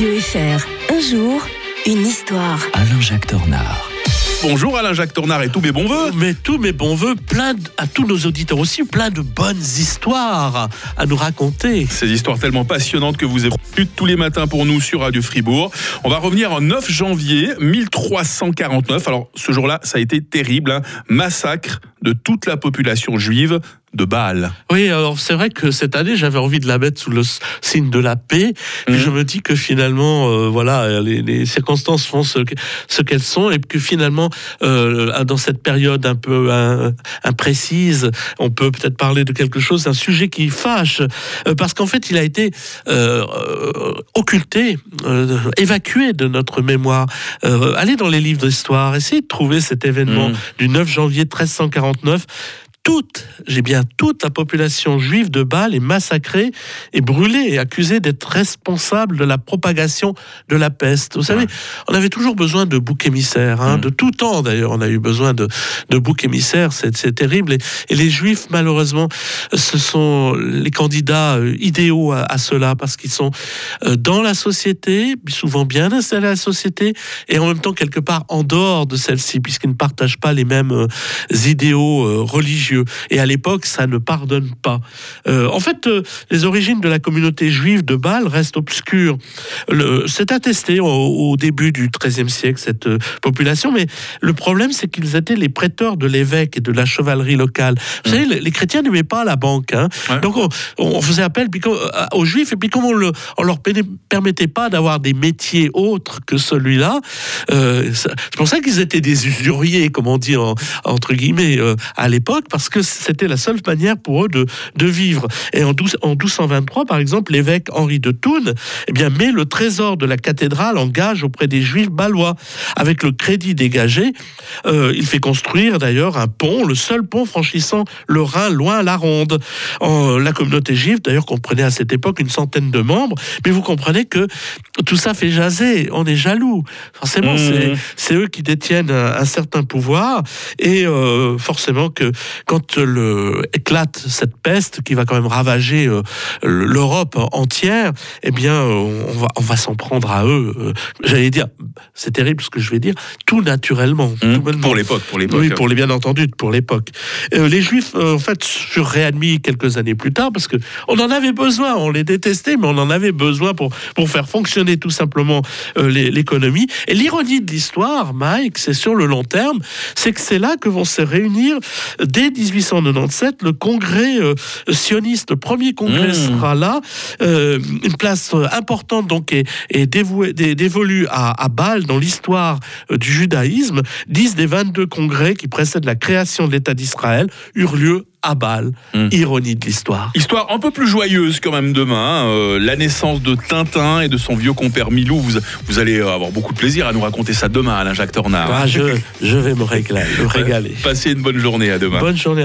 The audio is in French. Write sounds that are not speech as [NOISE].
Radio FR. Un jour, une histoire. Alain-Jacques Tornard. Bonjour Alain-Jacques Tournard et tous mes bons voeux. Mais tous mes bons voeux, plein de- à tous nos auditeurs aussi, plein de bonnes histoires à nous raconter. Ces histoires tellement passionnantes que vous écoutez tous les matins pour nous sur Radio Fribourg. On va revenir en 9 janvier 1349. Alors ce jour-là, ça a été terrible. hein. Massacre de toute la population juive de Bâle. Oui, alors c'est vrai que cette année, j'avais envie de la mettre sous le signe de la paix. Mhm. je me dis que finalement, euh, voilà, les, les circonstances font ce, que- ce qu'elles sont, et que finalement, euh, dans cette période un peu imprécise, on peut peut-être parler de quelque chose, d'un sujet qui fâche, euh, parce qu'en fait, il a été occulté, évacué de notre mémoire. Allez dans les livres d'histoire, essayez de trouver cet événement Mhm. du 9 janvier 1349 toute, j'ai bien toute la population juive de Bâle est massacrée et brûlée et accusée d'être responsable de la propagation de la peste. Vous savez, Ouais. on avait toujours besoin de boucs émissaires, hein, Mm. de tout temps d'ailleurs, on a eu besoin de, de boucs émissaires, c'est terrible. Et, et les juifs, malheureusement, ce sont les candidats euh, idéaux à, à cela parce qu'ils sont euh, dans la société, souvent bien installés à la société, et en même temps quelque part en dehors de celle-ci, puisqu'ils ne partagent pas les mêmes euh, idéaux euh, religieux. Et à l'époque, ça ne pardonne pas. Euh, en fait, euh, les origines de la communauté juive de Bâle restent obscures. C'est attesté au, au début du XIIIe siècle, cette euh, population, mais le problème, c'est qu'ils étaient les prêteurs de l'évêque et de la chevalerie locale. Vous savez, les, les chrétiens n'aimaient pas la banque. hein. Ouais. Donc, on, on faisait appel aux juifs, et puis comme on, le, on leur permettait pas d'avoir des métiers autres que celui-là, c'est pour ça qu'ils étaient des usuriers, comme on dit en- entre guillemets, à l'époque, parce que c'était la seule manière pour eux de, de vivre. Et en, 12 en 1223, par exemple, l'évêque Henri de Thun eh bien, met le trésor de la cathédrale en gage auprès des juifs balois. Avec le crédit dégagé, euh, il fait construire d'ailleurs un pont, le seul pont franchissant le Rhin loin à la ronde. En- la communauté juive, d'ailleurs, comprenait à cette époque une centaine de membres, mais vous comprenez que tout ça fait jaser, on est jaloux. Forcément, Mmh. c'est eux qui détiennent un, un certain pouvoir, et euh, forcément que quand éclate cette peste qui va quand même ravager euh, l'Europe entière, eh bien, euh, on va, on va s'en prendre à eux. euh, J'allais dire, c'est terrible ce que je vais dire, tout naturellement. Mmh. tout. Pour l'époque, pour l'époque. Oui, pour les bien entendu, pour l'époque. Euh, les Juifs, euh, en fait, furent réadmis quelques années plus tard parce que on en avait besoin. On les détestait, mais on en avait besoin pour pour faire fonctionner tout simplement euh, l'économie. Et l'ironie de l'histoire, Mike, c'est sur le long terme, c'est que c'est là que vont se réunir dès 1897 le congrès sioniste. Le premier congrès Mmh. sera là. Une place importante donc est, est dévouée, dé- dévolue à, à Bâle dans l'histoire euh, du judaïsme. 10 des 22 congrès qui précèdent la création de l'État d'Israël eurent lieu à Bâle. Mmh. Ironie de l'histoire. Histoire un peu plus joyeuse quand même demain. hein. Euh, la naissance de Tintin et de son vieux compère Milou. Vous, vous allez euh, avoir beaucoup de plaisir à nous raconter ça demain, Alain-Jacques Tornard. Ah, je, [LAUGHS] je vais me régaler. me régaler. Passez une bonne journée à demain. Bonne journée.